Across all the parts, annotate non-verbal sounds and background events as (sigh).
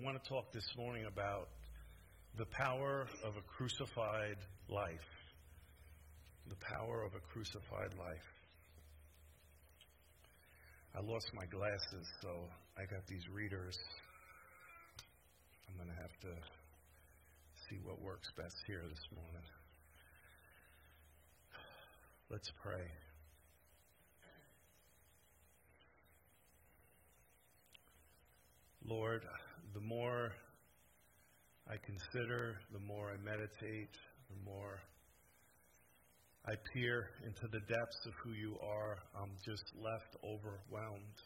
I want to talk this morning about the power of a crucified life. The power of a crucified life. I lost my glasses, so I got these readers. I'm going to have to see what works best here this morning. Let's pray. Lord, the more I consider, the more I meditate, the more I peer into the depths of who you are, I'm just left overwhelmed.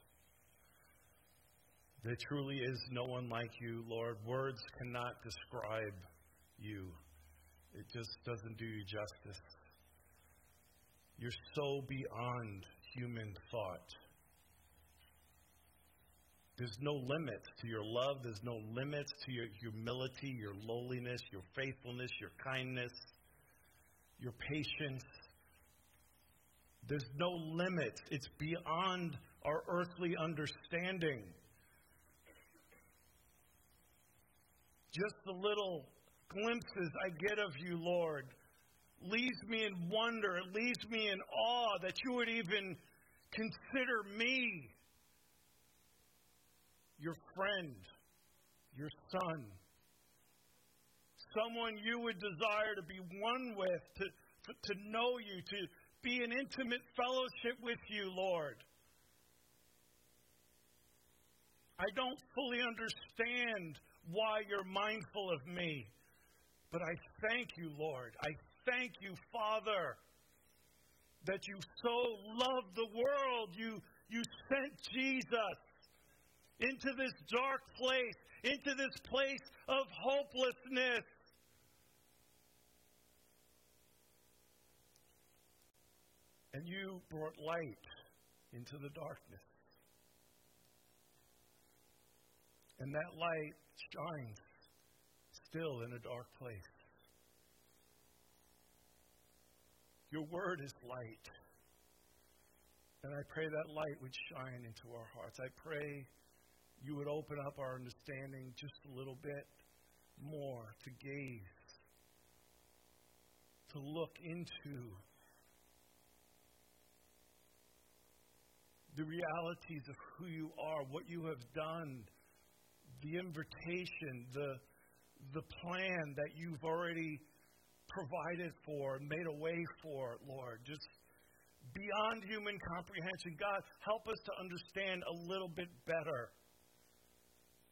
There truly is no one like you, Lord. Words cannot describe you, it just doesn't do you justice. You're so beyond human thought. There's no limits to your love. There's no limits to your humility, your lowliness, your faithfulness, your kindness, your patience. There's no limits. It's beyond our earthly understanding. Just the little glimpses I get of you, Lord, leaves me in wonder. It leaves me in awe that you would even consider me your friend, your son, someone you would desire to be one with, to, to, to know you, to be in intimate fellowship with you, Lord. I don't fully understand why you're mindful of me, but I thank you, Lord. I thank you, Father, that you so loved the world. You, you sent Jesus into this dark place, into this place of hopelessness. And you brought light into the darkness. And that light shines still in a dark place. Your word is light. And I pray that light would shine into our hearts. I pray you would open up our understanding just a little bit more to gaze, to look into the realities of who you are, what you have done, the invitation, the, the plan that you've already provided for, made a way for, Lord. Just beyond human comprehension. God, help us to understand a little bit better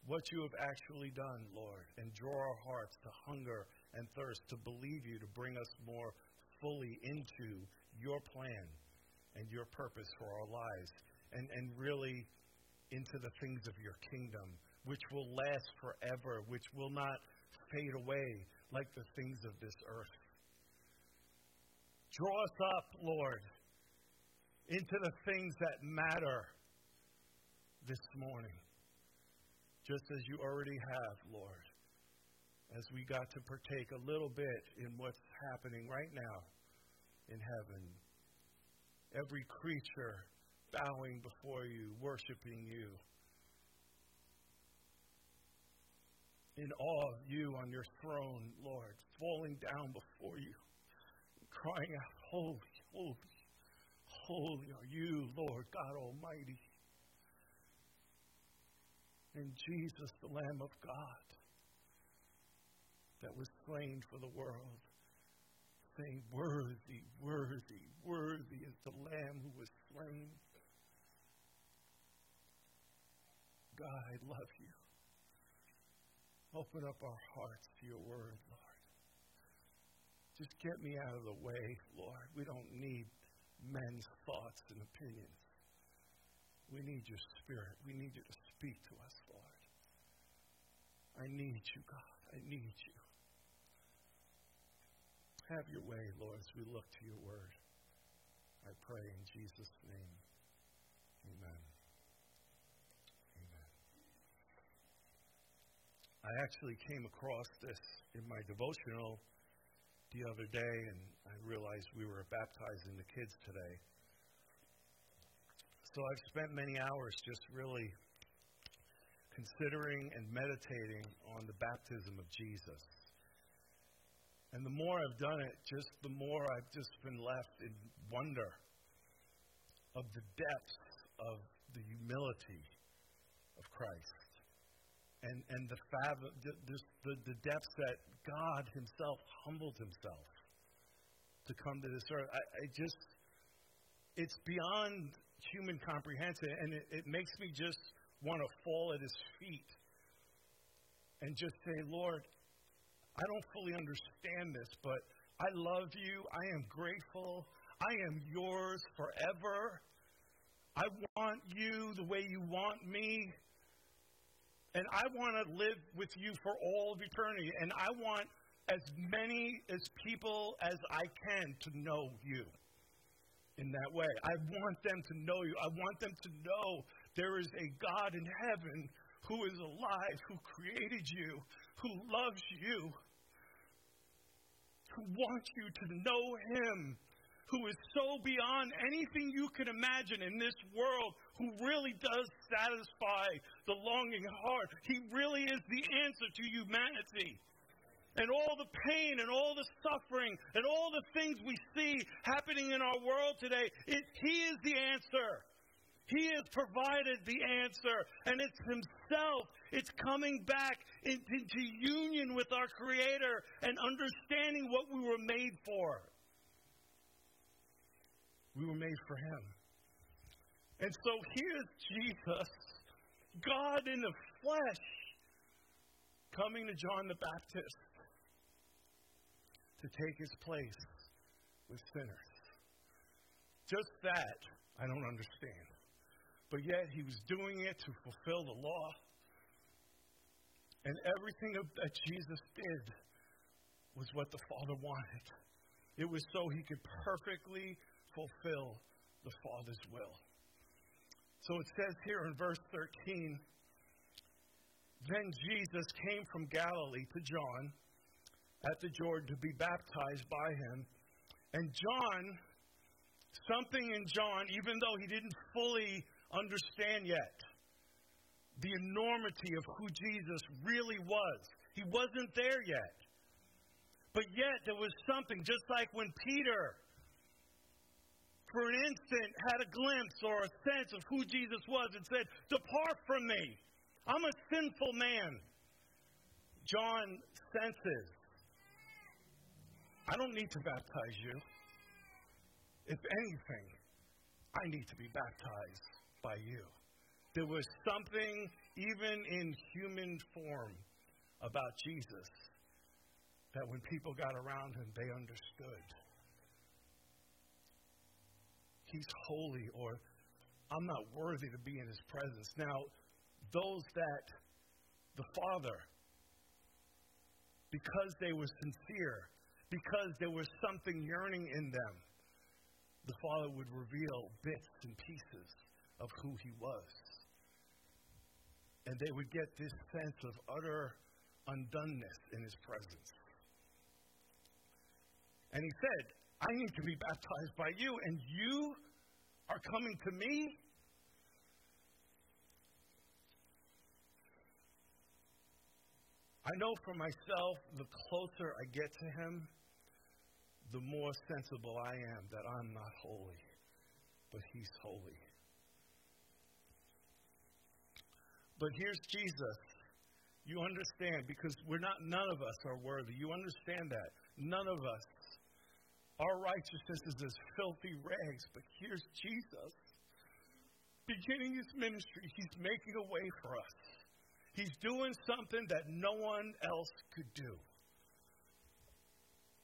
what you have actually done, Lord, and draw our hearts to hunger and thirst to believe you, to bring us more fully into your plan and your purpose for our lives, and, and really into the things of your kingdom, which will last forever, which will not fade away like the things of this earth. Draw us up, Lord, into the things that matter this morning just as you already have, Lord, as we got to partake a little bit in what's happening right now in heaven. Every creature bowing before you, worshiping you. In awe of you on your throne, Lord, falling down before you, crying out, Holy, holy, holy are you, Lord God Almighty in Jesus, the Lamb of God, that was slain for the world, saying, Worthy, worthy, worthy is the Lamb who was slain. God, I love you. Open up our hearts to your word, Lord. Just get me out of the way, Lord. We don't need men's thoughts and opinions. We need your spirit. We need you to speak to us. I need you, God. I need you. Have your way, Lord, as we look to your word. I pray in Jesus' name. Amen. Amen. I actually came across this in my devotional the other day, and I realized we were baptizing the kids today. So I've spent many hours just really considering and meditating on the baptism of Jesus. And the more I've done it, just the more I've just been left in wonder of the depths of the humility of Christ and, and the, fathom, the, the, the depths that God Himself humbled Himself to come to this earth. I, I just, it's beyond human comprehension, and it, it makes me just want to fall at His feet and just say, Lord, I don't fully understand this, but I love you. I am grateful. I am yours forever. I want you the way you want me. And I want to live with you for all of eternity. And I want as many as people as I can to know you in that way. I want them to know you. I want them to know there is a God in heaven who is alive, who created you, who loves you, who wants you to know Him, who is so beyond anything you can imagine in this world, who really does satisfy the longing heart. He really is the answer to humanity. And all the pain and all the suffering and all the things we see happening in our world today, it, He is the answer. He has provided the answer, and it's Himself. It's coming back into union with our Creator and understanding what we were made for. We were made for Him. And so here's Jesus, God in the flesh, coming to John the Baptist to take his place with sinners. Just that, I don't understand. But yet, he was doing it to fulfill the law. And everything that Jesus did was what the Father wanted. It was so he could perfectly fulfill the Father's will. So it says here in verse 13 Then Jesus came from Galilee to John at the Jordan to be baptized by him. And John, something in John, even though he didn't fully understand yet the enormity of who Jesus really was, he wasn't there yet. But yet, there was something, just like when Peter for an instant had a glimpse or a sense of who Jesus was and said, Depart from me. I'm a sinful man. John senses, I don't need to baptize you. If anything, I need to be baptized by you. There was something, even in human form, about Jesus that when people got around him, they understood he's holy or I'm not worthy to be in his presence. Now, those that the Father, because they were sincere, because there was something yearning in them, the Father would reveal bits and pieces of who he was. And they would get this sense of utter undoneness in his presence. And he said, I need to be baptized by you, and you are coming to me? I know for myself, the closer I get to Him, the more sensible I am that I'm not holy, but He's holy. But here's Jesus. You understand because we're not none of us are worthy. You understand that. None of us our righteousness is as filthy rags, but here's Jesus. Beginning his ministry, he's making a way for us. He's doing something that no one else could do.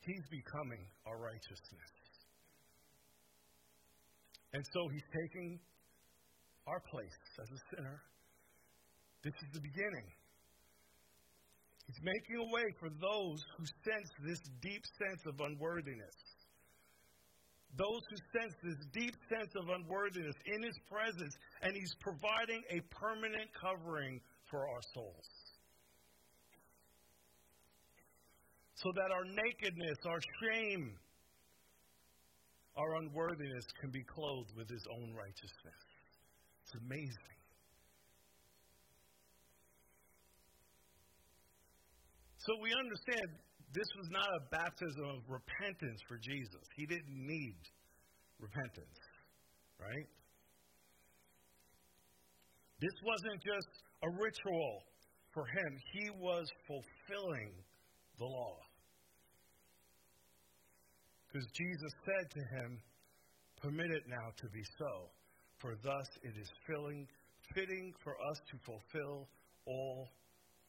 He's becoming our righteousness. And so he's taking our place as a sinner. This is the beginning. He's making a way for those who sense this deep sense of unworthiness. Those who sense this deep sense of unworthiness in His presence, and He's providing a permanent covering for our souls. So that our nakedness, our shame, our unworthiness can be clothed with His own righteousness. It's amazing. So we understand this was not a baptism of repentance for Jesus. He didn't need repentance, right? This wasn't just a ritual for him, he was fulfilling the law. Because Jesus said to him, Permit it now to be so, for thus it is filling, fitting for us to fulfill all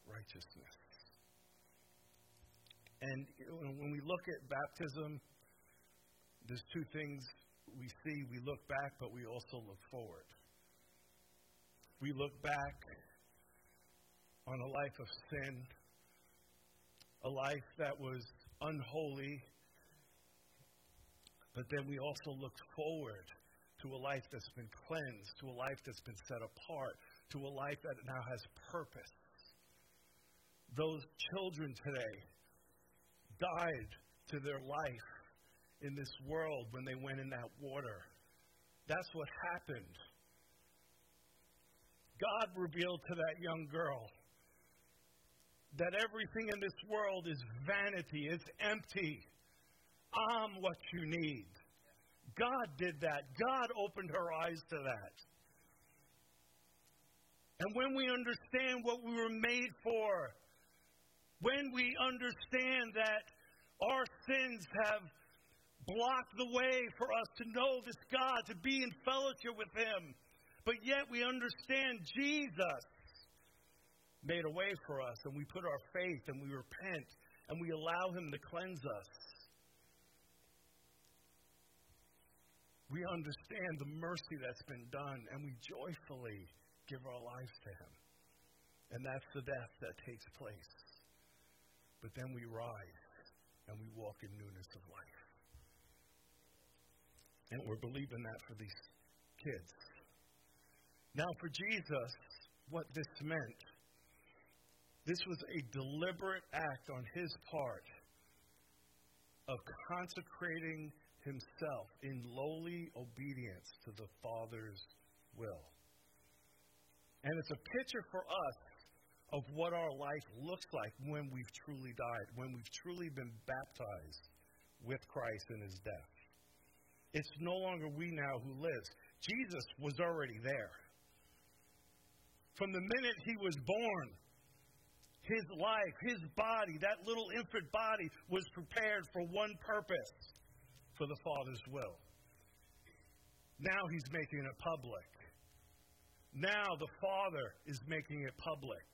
righteousness. And when we look at baptism, there's two things we see. We look back, but we also look forward. We look back on a life of sin, a life that was unholy, but then we also look forward to a life that's been cleansed, to a life that's been set apart, to a life that now has purpose. Those children today died to their life in this world when they went in that water. That's what happened. God revealed to that young girl that everything in this world is vanity, it's empty. I'm what you need. God did that. God opened her eyes to that. And when we understand what we were made for, when we understand that our sins have blocked the way for us to know this God, to be in fellowship with Him, but yet we understand Jesus made a way for us, and we put our faith and we repent and we allow Him to cleanse us. We understand the mercy that's been done, and we joyfully give our lives to Him. And that's the death that takes place. But then we rise and we walk in newness of life. And we're believing that for these kids. Now, for Jesus, what this meant, this was a deliberate act on his part of consecrating himself in lowly obedience to the Father's will. And it's a picture for us of what our life looks like when we've truly died, when we've truly been baptized with Christ in his death. It's no longer we now who lives. Jesus was already there. From the minute he was born, his life, his body, that little infant body was prepared for one purpose for the Father's will. Now he's making it public. Now the Father is making it public.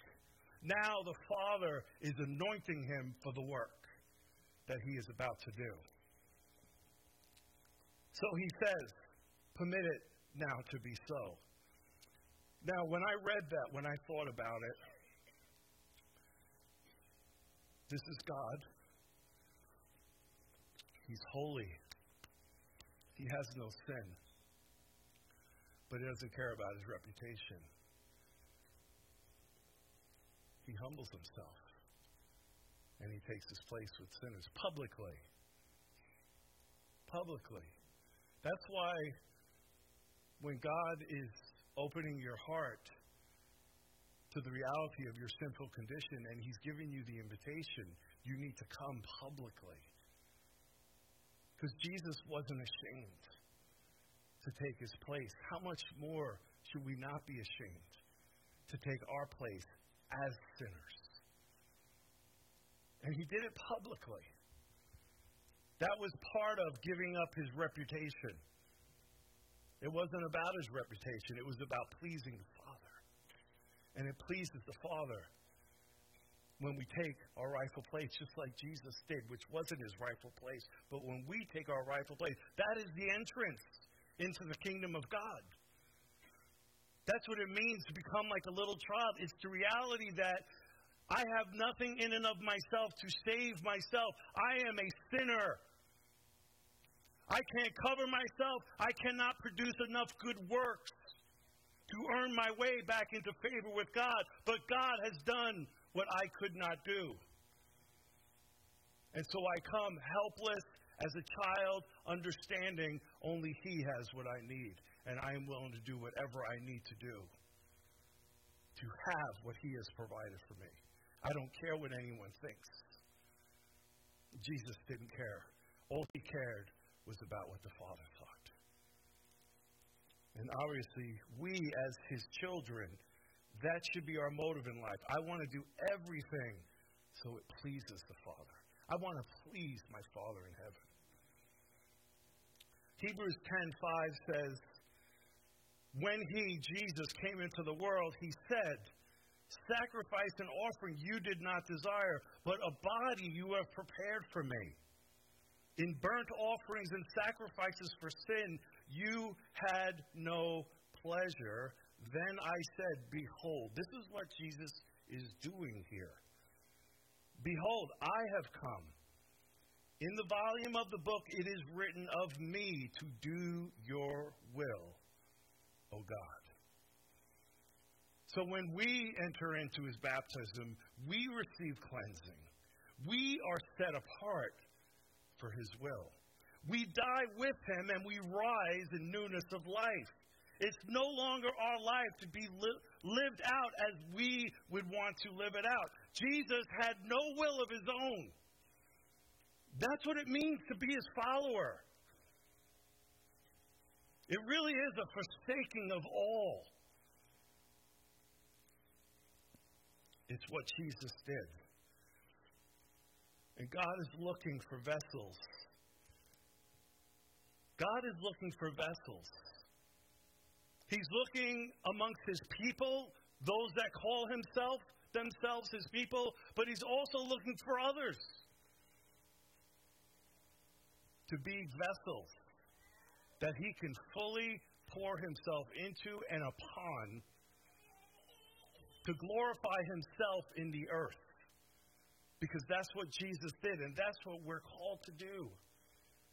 Now the Father is anointing him for the work that he is about to do. So he says, Permit it now to be so. Now, when I read that, when I thought about it, this is God. He's holy. He has no sin. But he doesn't care about his reputation he humbles himself and he takes his place with sinners publicly. Publicly. That's why when God is opening your heart to the reality of your sinful condition and he's giving you the invitation, you need to come publicly. Because Jesus wasn't ashamed to take his place. How much more should we not be ashamed to take our place as sinners. And he did it publicly. That was part of giving up his reputation. It wasn't about his reputation, it was about pleasing the Father. And it pleases the Father when we take our rightful place, just like Jesus did, which wasn't his rightful place. But when we take our rightful place, that is the entrance into the kingdom of God. That's what it means to become like a little child. It's the reality that I have nothing in and of myself to save myself. I am a sinner. I can't cover myself. I cannot produce enough good works to earn my way back into favor with God. But God has done what I could not do. And so I come helpless as a child, understanding only He has what I need and I am willing to do whatever I need to do to have what He has provided for me. I don't care what anyone thinks. Jesus didn't care. All he cared was about what the Father thought. And obviously, we as his children, that should be our motive in life. I want to do everything so it pleases the Father. I want to please my Father in heaven. Hebrews 10:5 says, "When he, Jesus, came into the world, he said, Sacrifice and offering you did not desire, but a body you have prepared for me. In burnt offerings and sacrifices for sin, you had no pleasure. Then I said, Behold, this is what Jesus is doing here. Behold, I have come. In the volume of the book it is written of me to do your will, O God. So when we enter into his baptism, we receive cleansing. We are set apart for his will. We die with him and we rise in newness of life. It's no longer our life to be li- lived out as we would want to live it out. Jesus had no will of his own. That's what it means to be his follower. It really is a forsaking of all. It's what Jesus did. And God is looking for vessels. God is looking for vessels. He's looking amongst his people, those that call himself themselves his people, but he's also looking for others to be vessels that he can fully pour himself into and upon to glorify himself in the earth. Because that's what Jesus did, and that's what we're called to do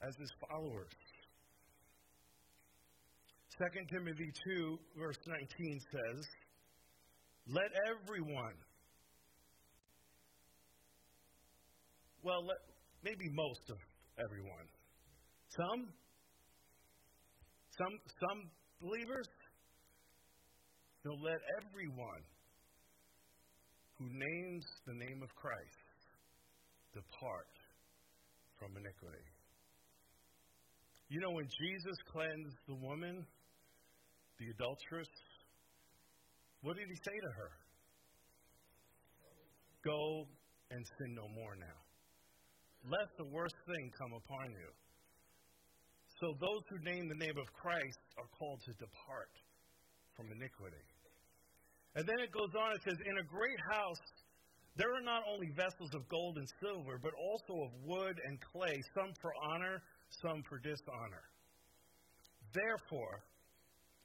as his followers. 2 Timothy 2, verse 19 says, Let everyone, well, let, maybe most of everyone, some, some, some believers, will let everyone who names the name of Christ depart from iniquity. You know, when Jesus cleansed the woman, the adulteress, what did he say to her? Go and sin no more now. Let the worst thing come upon you. So those who name the name of Christ are called to depart from iniquity. And then it goes on, it says, In a great house, there are not only vessels of gold and silver, but also of wood and clay, some for honor, some for dishonor. Therefore,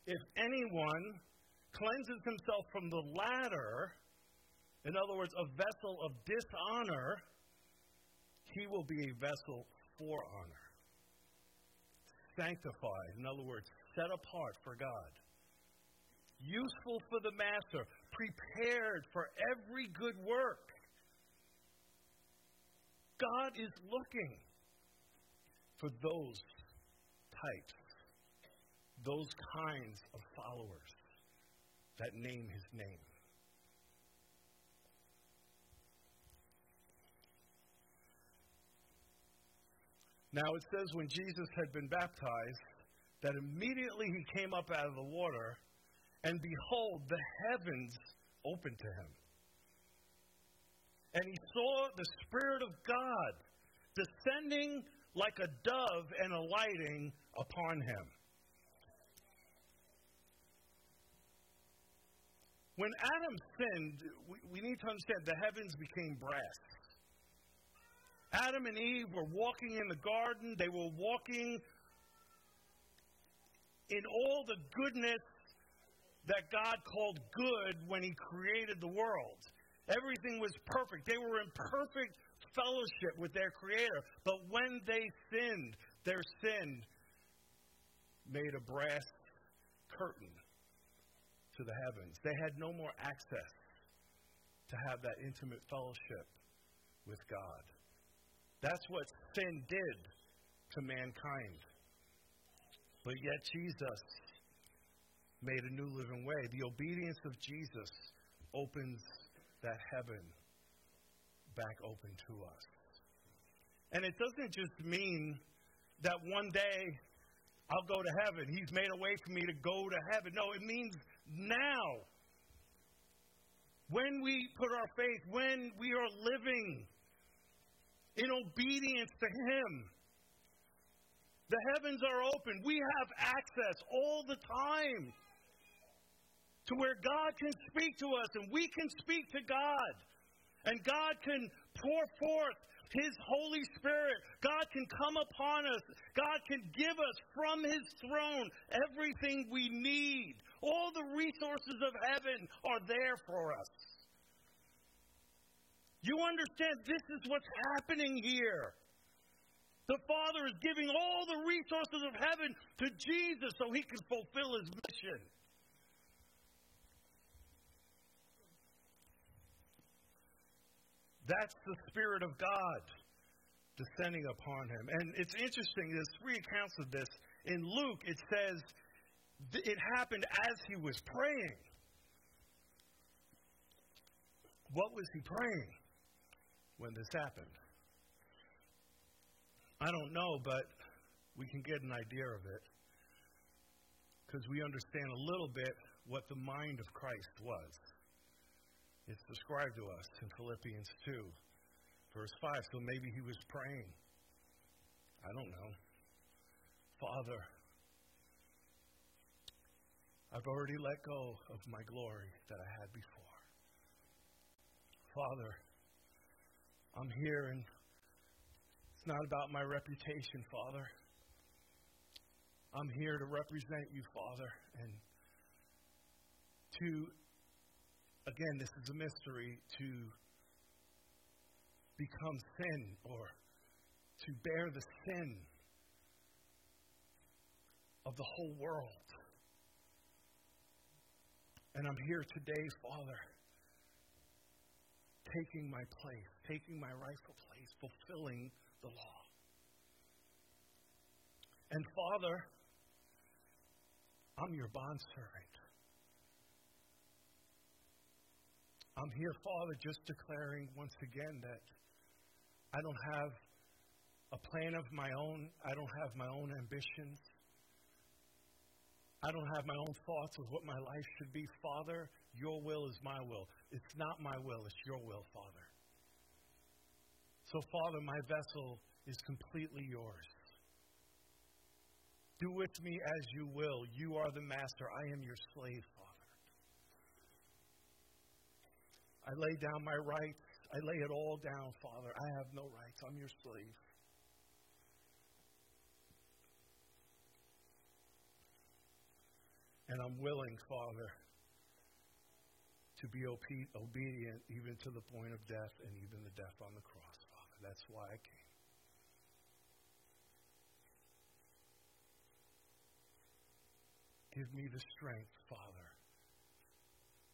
if anyone cleanses himself from the latter, in other words, a vessel of dishonor, he will be a vessel for honor. Sanctified, in other words, set apart for God useful for the master, prepared for every good work. God is looking for those types, those kinds of followers that name his name. Now it says when Jesus had been baptized, that immediately he came up out of the water, and behold, the heavens opened to him. And he saw the Spirit of God descending like a dove and alighting upon him. When Adam sinned, we, we, need to understand the heavens became brass. Adam and Eve were walking in the garden, they were walking in all the goodness that God called good when He created the world. Everything was perfect. They were in perfect fellowship with their Creator. But when they sinned, their sin made a brass curtain to the heavens. They had no more access to have that intimate fellowship with God. That's what sin did to mankind. But yet, Jesus made a new living way. The obedience of Jesus opens that heaven back open to us. And it doesn't just mean that one day I'll go to heaven. He's made a way for me to go to heaven. No, it means now. When we put our faith, when we are living in obedience to Him, the heavens are open. We have access all the time to where God can speak to us and we can speak to God. And God can pour forth His Holy Spirit. God can come upon us. God can give us from His throne everything we need. All the resources of heaven are there for us. You understand this is what's happening here. The Father is giving all the resources of heaven to Jesus so he can fulfill his mission. That's the Spirit of God descending upon him. And it's interesting, there's three accounts of this. In Luke, it says it happened as he was praying. What was he praying when this happened? I don't know, but we can get an idea of it because we understand a little bit what the mind of Christ was. It's described to us in Philippians 2, verse 5. So maybe he was praying. I don't know. Father, I've already let go of my glory that I had before. Father, I'm here and it's not about my reputation, Father. I'm here to represent you, Father, and to, again, this is a mystery, to become sin or to bear the sin of the whole world. And I'm here today, Father, taking my place, taking my rightful place, fulfilling the law. And Father, I'm your bondservant. I'm here, Father, just declaring once again that I don't have a plan of my own. I don't have my own ambitions. I don't have my own thoughts of what my life should be. Father, your will is my will. It's not my will, it's your will, Father. So, Father, my vessel is completely yours. Do with me as you will. You are the master. I am your slave, Father. I lay down my rights. I lay it all down, Father. I have no rights. I'm your slave. And I'm willing, Father, to be obedient even to the point of death and even the death on the cross. Father. That's why I came. Give me the strength, Father.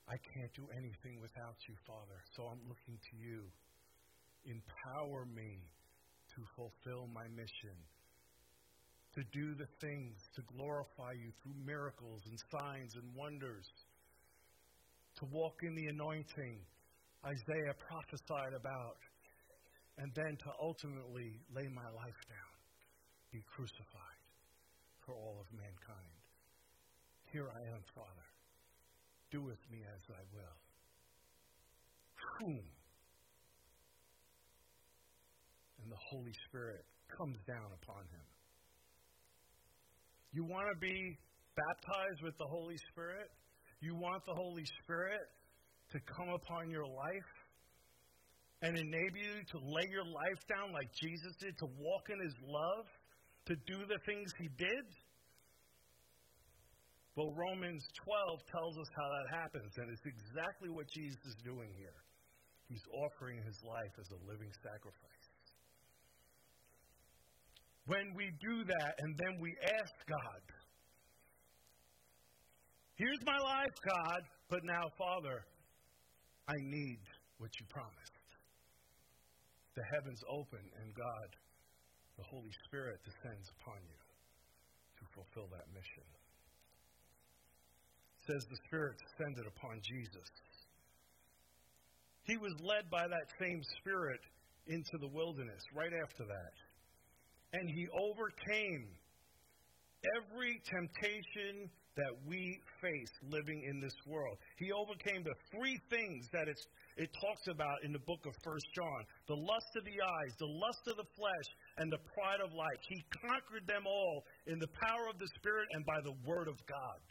I can't do anything without you, Father. So I'm looking to you. Empower me to fulfill my mission, to do the things to glorify you through miracles and signs and wonders, to walk in the anointing Isaiah prophesied about and then to ultimately lay my life down, be crucified for all of mankind. Here I am, Father. Do with me as I will. Whom? And the Holy Spirit comes down upon him. You want to be baptized with the Holy Spirit? You want the Holy Spirit to come upon your life? and enable you to lay your life down like Jesus did, to walk in his love, to do the things he did? Well, Romans 12 tells us how that happens, and it's exactly what Jesus is doing here. He's offering his life as a living sacrifice. When we do that, and then we ask God, Here's my life, God, but now, Father, I need what you promised the heavens open and God, the Holy Spirit, descends upon you to fulfill that mission. It says the Spirit descended upon Jesus. he was led by that same Spirit into the wilderness right after that. And he overcame every temptation that we face living in this world. He overcame the three things that it talks about in the book of First John the lust of the eyes, the lust of the flesh, and the pride of life. He conquered them all in the power of the Spirit and by the Word of God.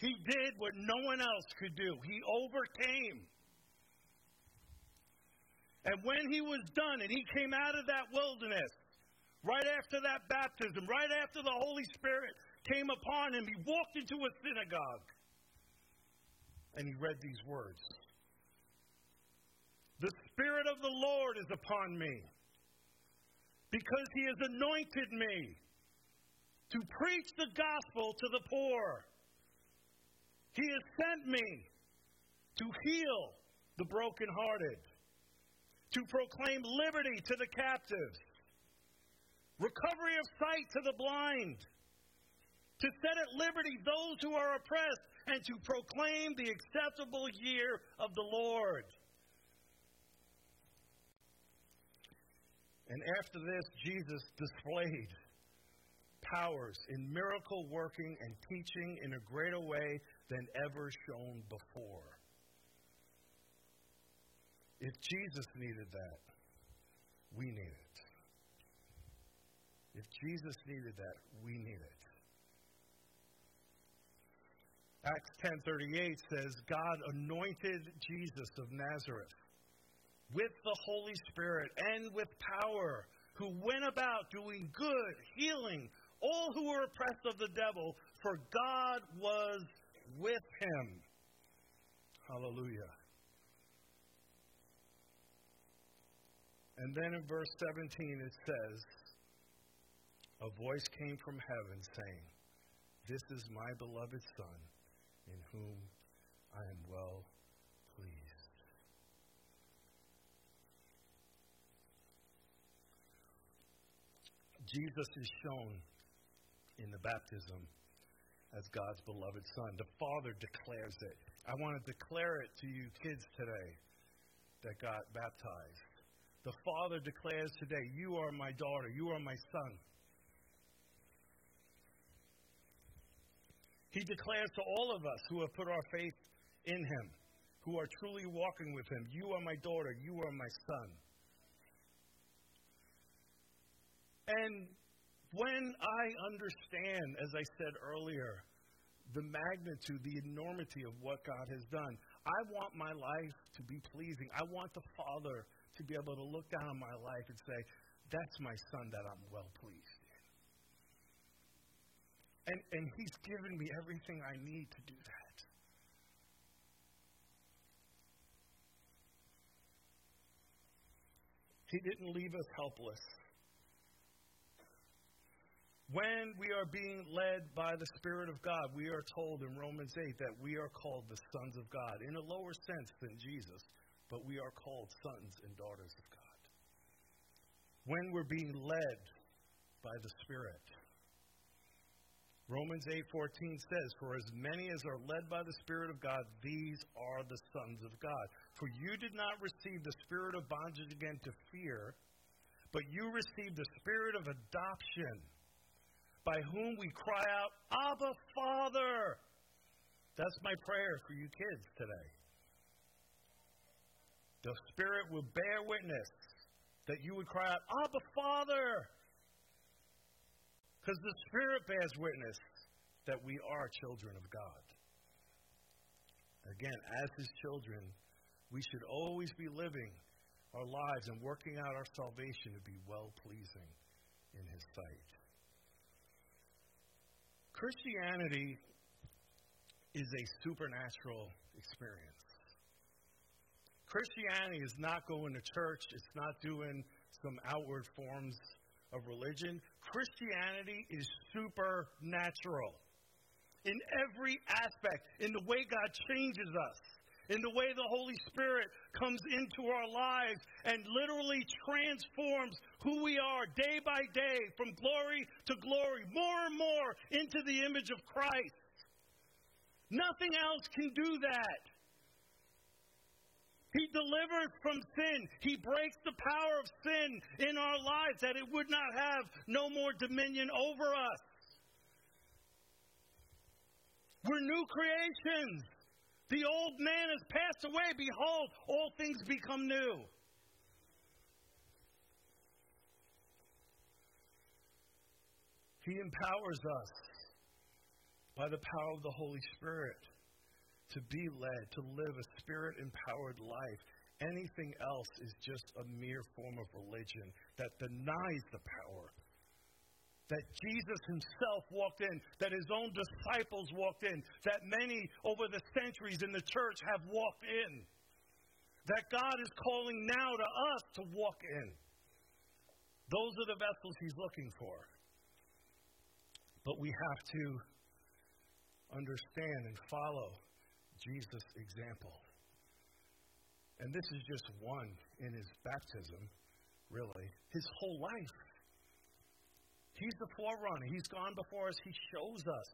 He did what no one else could do. He overcame. And when he was done and he came out of that wilderness, right after that baptism, right after the Holy Spirit came upon him, he walked into a synagogue and he read these words The Spirit of the Lord is upon me because he has anointed me to preach the gospel to the poor. He has sent me to heal the brokenhearted, to proclaim liberty to the captives, recovery of sight to the blind, to set at liberty those who are oppressed, and to proclaim the acceptable year of the Lord. And after this, Jesus displayed powers in miracle working and teaching in a greater way than ever shown before. If Jesus needed that, we need it. If Jesus needed that, we need it. Acts 10:38 says God anointed Jesus of Nazareth with the Holy Spirit and with power, who went about doing good, healing all who were oppressed of the devil, for God was with him. Hallelujah. And then in verse 17 it says, A voice came from heaven saying, This is my beloved Son, in whom I am well pleased. Jesus is shown in the baptism as God's beloved Son. The Father declares it. I want to declare it to you kids today that got baptized. The Father declares today, You are my daughter, you are my son. He declares to all of us who have put our faith in Him, who are truly walking with Him, You are my daughter, you are my son. And when I understand, as I said earlier, the magnitude, the enormity of what God has done, I want my life to be pleasing. I want the Father to be able to look down on my life and say, That's my son that I'm well pleased. And, and He's given me everything I need to do that. He didn't leave us helpless. When we are being led by the Spirit of God, we are told in Romans 8 that we are called the sons of God in a lower sense than Jesus, but we are called sons and daughters of God. When we're being led by the Spirit. Romans 8:14 says, "For as many as are led by the Spirit of God, these are the sons of God. For you did not receive the spirit of bondage again to fear, but you received the spirit of adoption." by whom we cry out, Abba, Father. That's my prayer for you kids today. The Spirit will bear witness that you would cry out, Abba, Father. Because the Spirit bears witness that we are children of God. Again, as His children, we should always be living our lives and working out our salvation to be well pleasing in His sight. Christianity is a supernatural experience. Christianity is not going to church, it's not doing some outward forms of religion. Christianity is supernatural in every aspect, in the way God changes us in the way the Holy Spirit comes into our lives and literally transforms who we are day by day from glory to glory, more and more into the image of Christ. Nothing else can do that. He delivers from sin. He breaks the power of sin in our lives that it would not have no more dominion over us. We're new creations. The old man has passed away. Behold, all things become new. He empowers us by the power of the Holy Spirit to be led, to live a spirit empowered life. Anything else is just a mere form of religion that denies the power that Jesus himself walked in, that his own disciples walked in, that many over the centuries in the church have walked in, that God is calling now to us to walk in. Those are the vessels he's looking for. But we have to understand and follow Jesus' example. And this is just one in his baptism, really. His whole life. He's the forerunner. He's gone before us. He shows us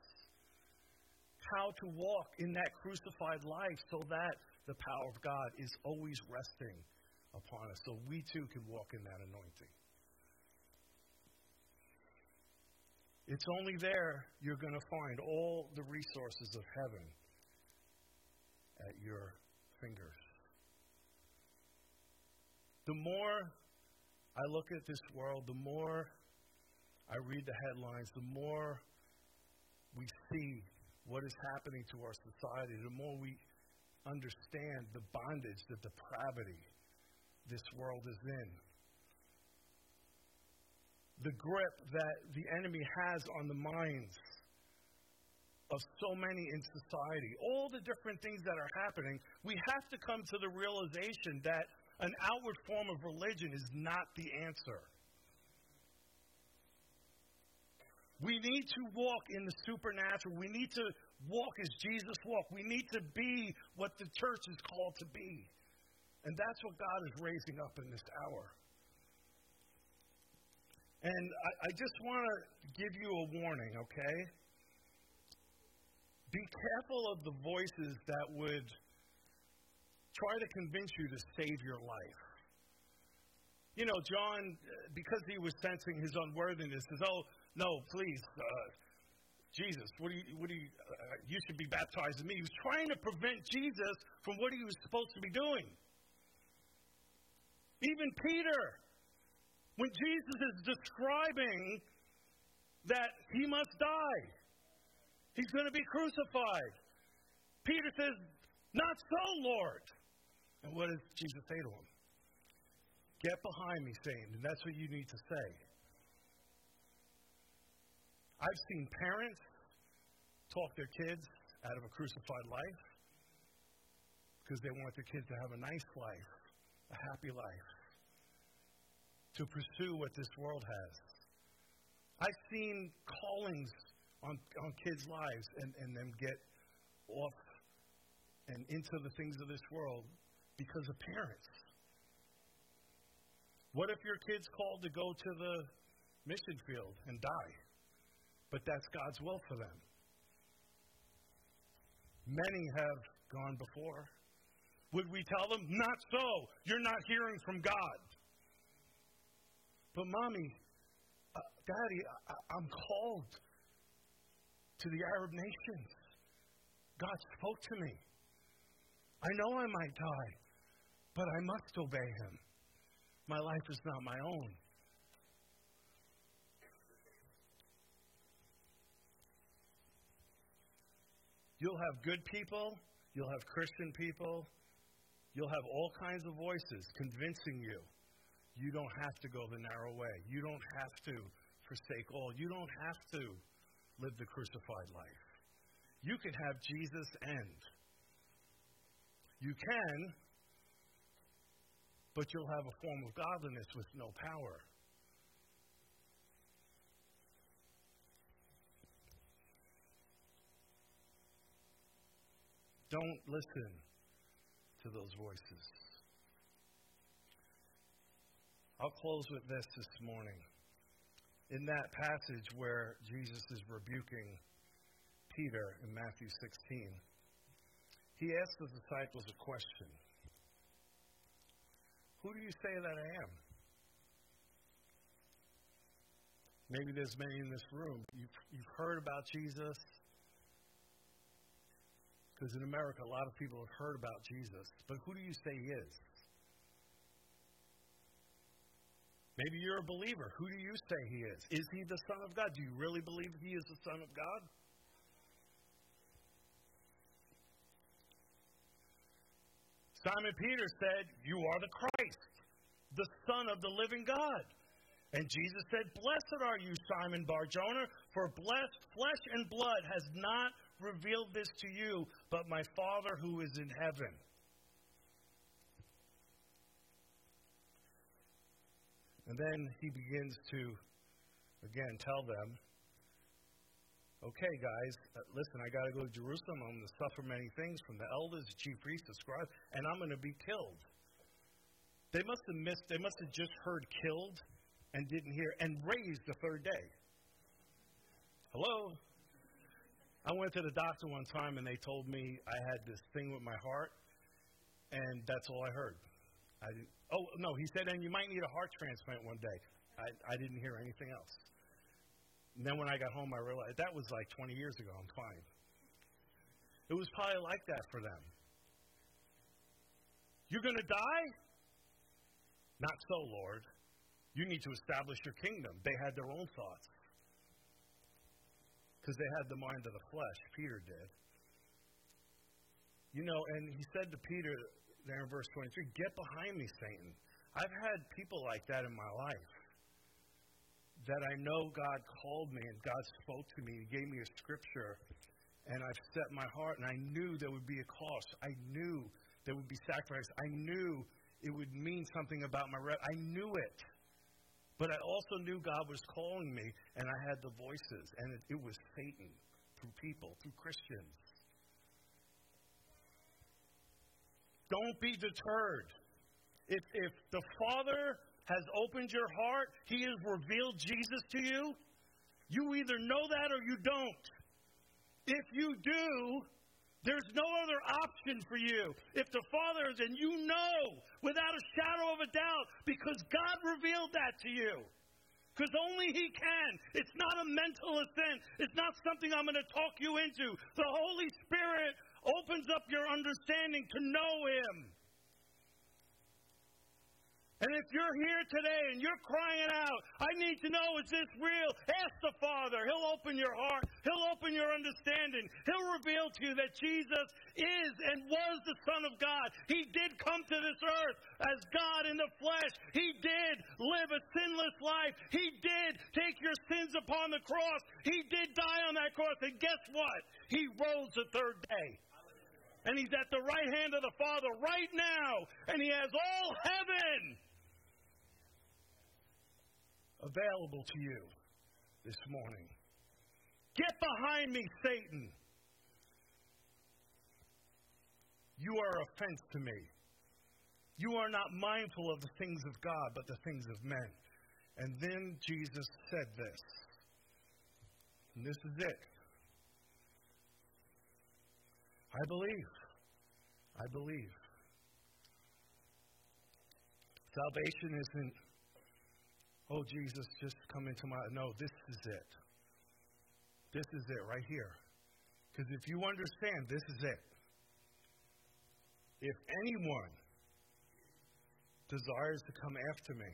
how to walk in that crucified life so that the power of God is always resting upon us. So we too can walk in that anointing. It's only there you're going to find all the resources of heaven at your fingers. The more I look at this world, the more I read the headlines, the more we see what is happening to our society, the more we understand the bondage, the depravity this world is in. The grip that the enemy has on the minds of so many in society, all the different things that are happening, we have to come to the realization that an outward form of religion is not the answer. We need to walk in the supernatural. We need to walk as Jesus walked. We need to be what the church is called to be. And that's what God is raising up in this hour. And I, I just want to give you a warning, okay? Be careful of the voices that would try to convince you to save your life. You know, John, because he was sensing his unworthiness, says, Oh, no, please, uh, Jesus, what do you, what do you, uh, you should be baptized in me. He was trying to prevent Jesus from what he was supposed to be doing. Even Peter, when Jesus is describing that he must die, He's going to be crucified. Peter says, Not so, Lord. And what does Jesus say to him? Get behind me, Satan. And that's what you need to say. I've seen parents talk their kids out of a crucified life because they want their kids to have a nice life, a happy life, to pursue what this world has. I've seen callings on, on kids' lives and, and them get off and into the things of this world because of parents. What if your kid's called to go to the mission field and die? But that's God's will for them. Many have gone before. Would we tell them? Not so. You're not hearing from God. But, mommy, uh, daddy, I, I'm called to the Arab nations. God spoke to me. I know I might die, but I must obey him. My life is not my own. You'll have good people, you'll have Christian people, you'll have all kinds of voices convincing you you don't have to go the narrow way. You don't have to forsake all. You don't have to live the crucified life. You can have Jesus end. You can, but you'll have a form of godliness with no power. Don't listen to those voices. I'll close with this this morning in that passage where Jesus is rebuking Peter in Matthew 16, he asks the disciples a question. Who do you say that I am? Maybe there's many in this room. You've, you've heard about Jesus. Because in America, a lot of people have heard about Jesus. But who do you say he is? Maybe you're a believer. Who do you say he is? Is he the Son of God? Do you really believe he is the Son of God? Simon Peter said, You are the Christ, the Son of the living God. And Jesus said, Blessed are you, Simon Barjona, for blessed flesh and blood has not revealed this to you, but my Father who is in heaven. And then he begins to, again, tell them, okay, guys, uh, listen, I got to go to Jerusalem. I'm going to suffer many things from the elders, the chief priests, the scribes, and I'm going to be killed. They must have missed, they must have just heard killed and didn't hear, and raised the third day. Hello? I went to the doctor one time and they told me I had this thing with my heart, and that's all I heard. I didn't, oh, no, he said, and you might need a heart transplant one day. I, I didn't hear anything else. And then when I got home, I realized that was like 20 years ago. I'm fine. It was probably like that for them. You're going to die? Not so, Lord. You need to establish your kingdom. They had their own thoughts because they had the mind of the flesh. Peter did. You know, and he said to Peter there in verse 23, Get behind me, Satan. I've had people like that in my life. That I know God called me and God spoke to me. He gave me a scripture and I've set my heart and I knew there would be a cost. I knew there would be sacrifice. I knew it would mean something about my rep. I knew it. But I also knew God was calling me and I had the voices and it, it was Satan through people, through Christians. Don't be deterred. If, if the Father has opened your heart, He has revealed Jesus to you, you either know that or you don't. If you do, there's no other option for you. If the Father is, and you know without a shadow of a doubt, because God revealed that to you. Because only He can. It's not a mental assent. It's not something I'm going to talk you into. The Holy Spirit opens up your understanding to know Him. And if you're here today and you're crying out, I need to know, is this real? Ask the Father. He'll open your heart. He'll open your understanding. He'll reveal to you that Jesus is and was the Son of God. He did come to this earth as God in the flesh. He did live a sinless life. He did take your sins upon the cross. He did die on that cross. And guess what? He rose the third day and he's at the right hand of the Father right now, and he has all heaven available to you this morning. Get behind me, Satan. You are offense to me. You are not mindful of the things of God, but the things of men. And then Jesus said this. And this is it. I believe. I believe. Salvation isn't oh, Jesus, just come into my. No, this is it. This is it right here. Because if you understand, this is it. If anyone desires to come after me,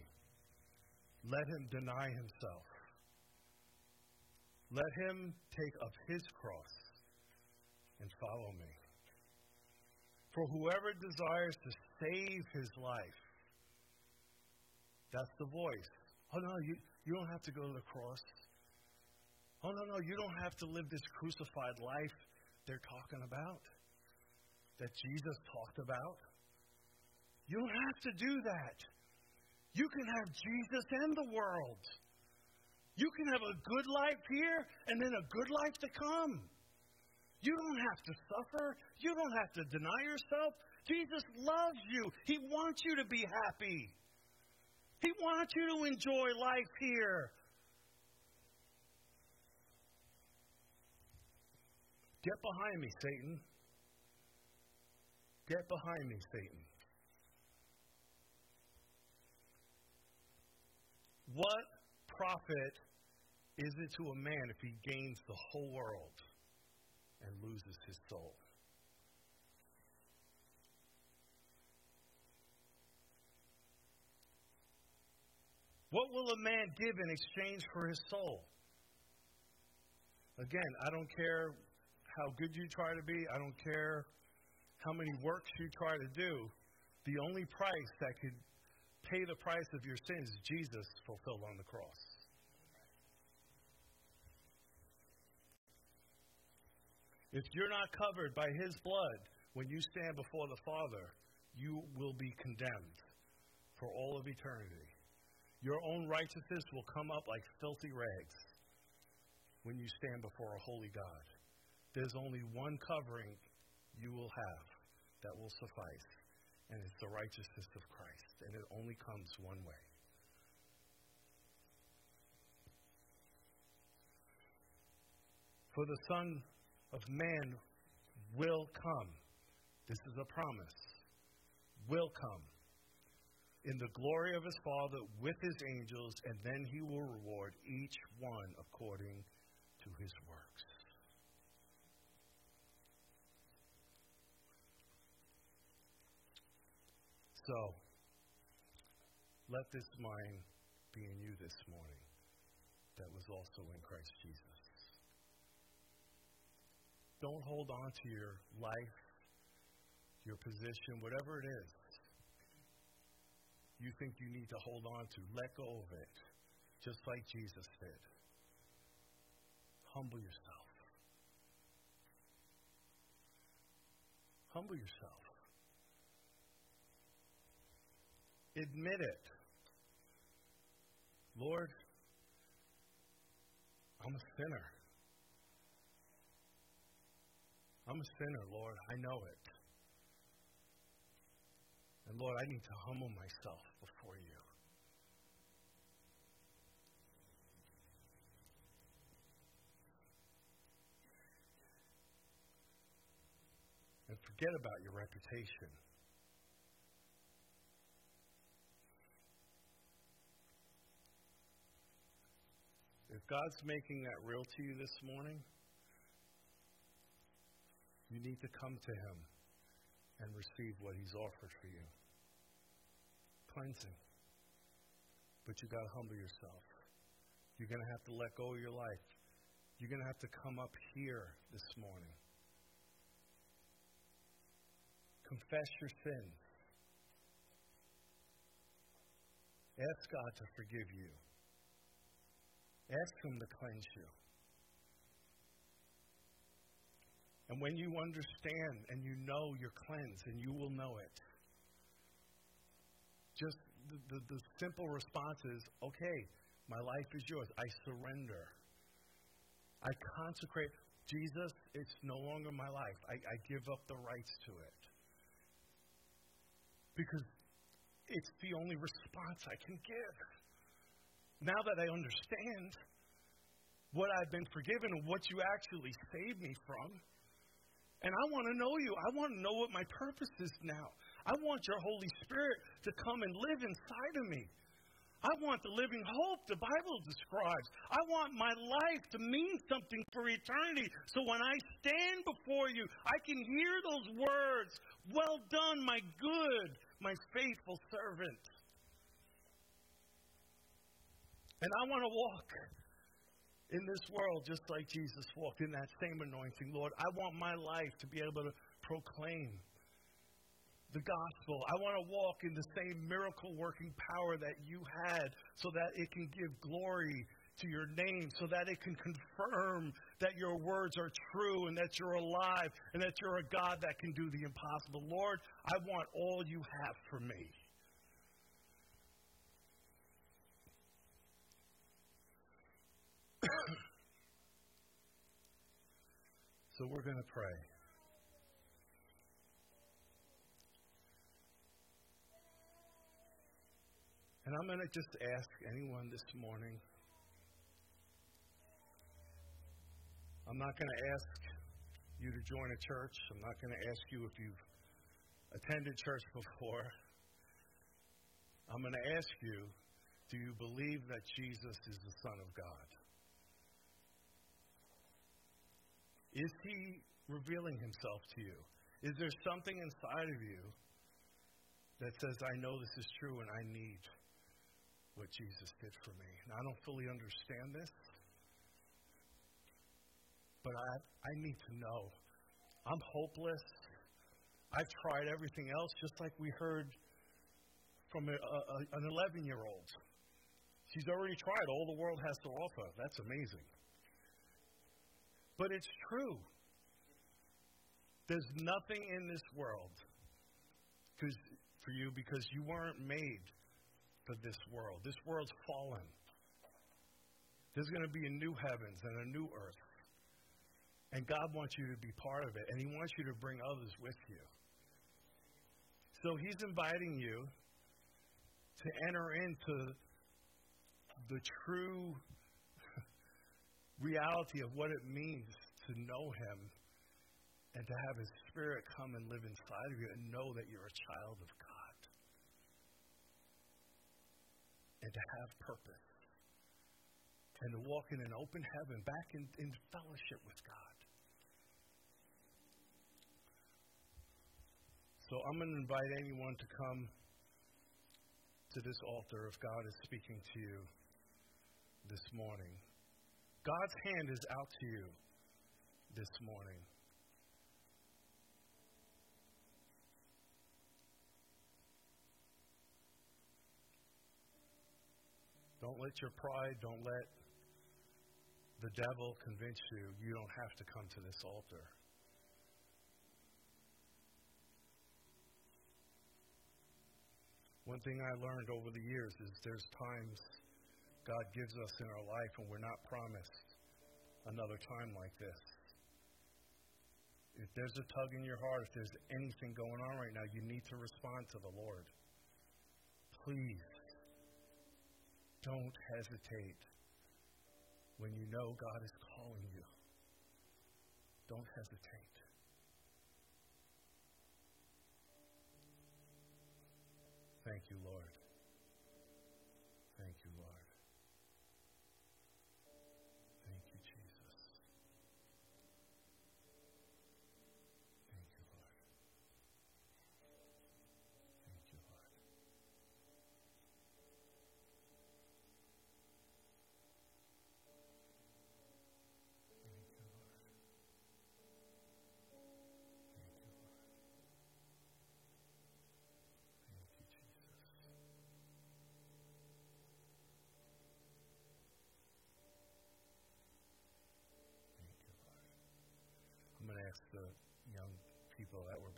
let him deny himself. Let him take up his cross and follow me. For whoever desires to save his life, that's the voice Oh, no, you, you don't have to go to the cross. Oh, no, no, you don't have to live this crucified life they're talking about, that Jesus talked about. You don't have to do that. You can have Jesus and the world. You can have a good life here and then a good life to come. You don't have to suffer. You don't have to deny yourself. Jesus loves you. He wants you to be happy. He wants you to enjoy life here. Get behind me, Satan. Get behind me, Satan. What profit is it to a man if he gains the whole world and loses his soul? What will a man give in exchange for his soul? Again, I don't care how good you try to be, I don't care how many works you try to do. The only price that could pay the price of your sins, Jesus fulfilled on the cross. If you're not covered by His blood when you stand before the Father, you will be condemned for all of eternity. Your own righteousness will come up like filthy rags when you stand before a holy God. There's only one covering you will have that will suffice, and it's the righteousness of Christ, and it only comes one way. For the Son of Man will come. This is a promise. Will come in the glory of his Father with his angels, and then he will reward each one according to his works. So, let this mind be in you this morning that was also in Christ Jesus. Don't hold on to your life, your position, whatever it is you think you need to hold on to. Let go of it, just like Jesus did. Humble yourself. Humble yourself. Admit it. Lord, I'm a sinner. I'm a sinner, Lord. I know it. And Lord, I need to humble myself before you. And forget about your reputation. If God's making that real to you this morning, you need to come to Him and receive what He's offered for you. Cleansing. But you got to humble yourself. You're going to have to let go of your life. You're going to have to come up here this morning. Confess your sins. Ask God to forgive you. Ask Him to cleanse you. And when you understand and you know you're cleansed, and you will know it, just the, the, the simple response is okay, my life is yours. I surrender. I consecrate. Jesus, it's no longer my life. I, I give up the rights to it. Because it's the only response I can give now that I understand what I've been forgiven and what you actually saved me from, and I want to know you, I want to know what my purpose is now. I want your Holy Spirit to come and live inside of me. I want the living hope the Bible describes. I want my life to mean something for eternity. So when I stand before you, I can hear those words Well done, my good, my faithful servant. And I want to walk in this world just like Jesus walked in that same anointing. Lord, I want my life to be able to proclaim the gospel. I want to walk in the same miracle working power that you had so that it can give glory to your name, so that it can confirm that your words are true and that you're alive and that you're a God that can do the impossible. Lord, I want all you have for me. (coughs) so we're going to pray. And I'm going to just ask anyone this morning. I'm not going to ask you to join a church. I'm not going to ask you if you've attended church (laughs) before. I'm going to ask you Do you believe that Jesus is the Son of God? Is he revealing himself to you? Is there something inside of you that says, I know this is true and I need what Jesus did for me? And I don't fully understand this, but I, I need to know. I'm hopeless. I've tried everything else, just like we heard from a, a, an 11 year old. She's already tried all the world has to offer. That's amazing. But it's true. There's nothing in this world cause, for you because you weren't made for this world. This world's fallen. There's going to be a new heavens and a new earth. And God wants you to be part of it, and He wants you to bring others with you. So He's inviting you to enter into the true reality of what it means to know Him and to have His Spirit come and live inside of you and know that you're a child of God and to have purpose and to walk in an open heaven back in, in fellowship with God. So I'm going to invite anyone to come to this altar if God is speaking to you this morning. God's hand is out to you this morning. Don't let your pride, don't let the devil convince you you don't have to come to this altar. One thing I learned over the years is there's times God gives us in our life, and we're not promised another time like this. If there's a tug in your heart, if there's anything going on right now, you need to respond to the Lord. Please don't hesitate when you know God is calling you. Don't hesitate. Thank you, Lord.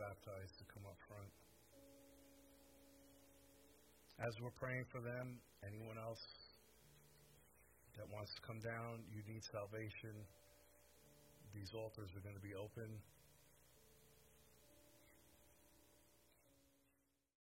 Baptized to come up front. As we're praying for them, anyone else that wants to come down, you need salvation, these altars are going to be open.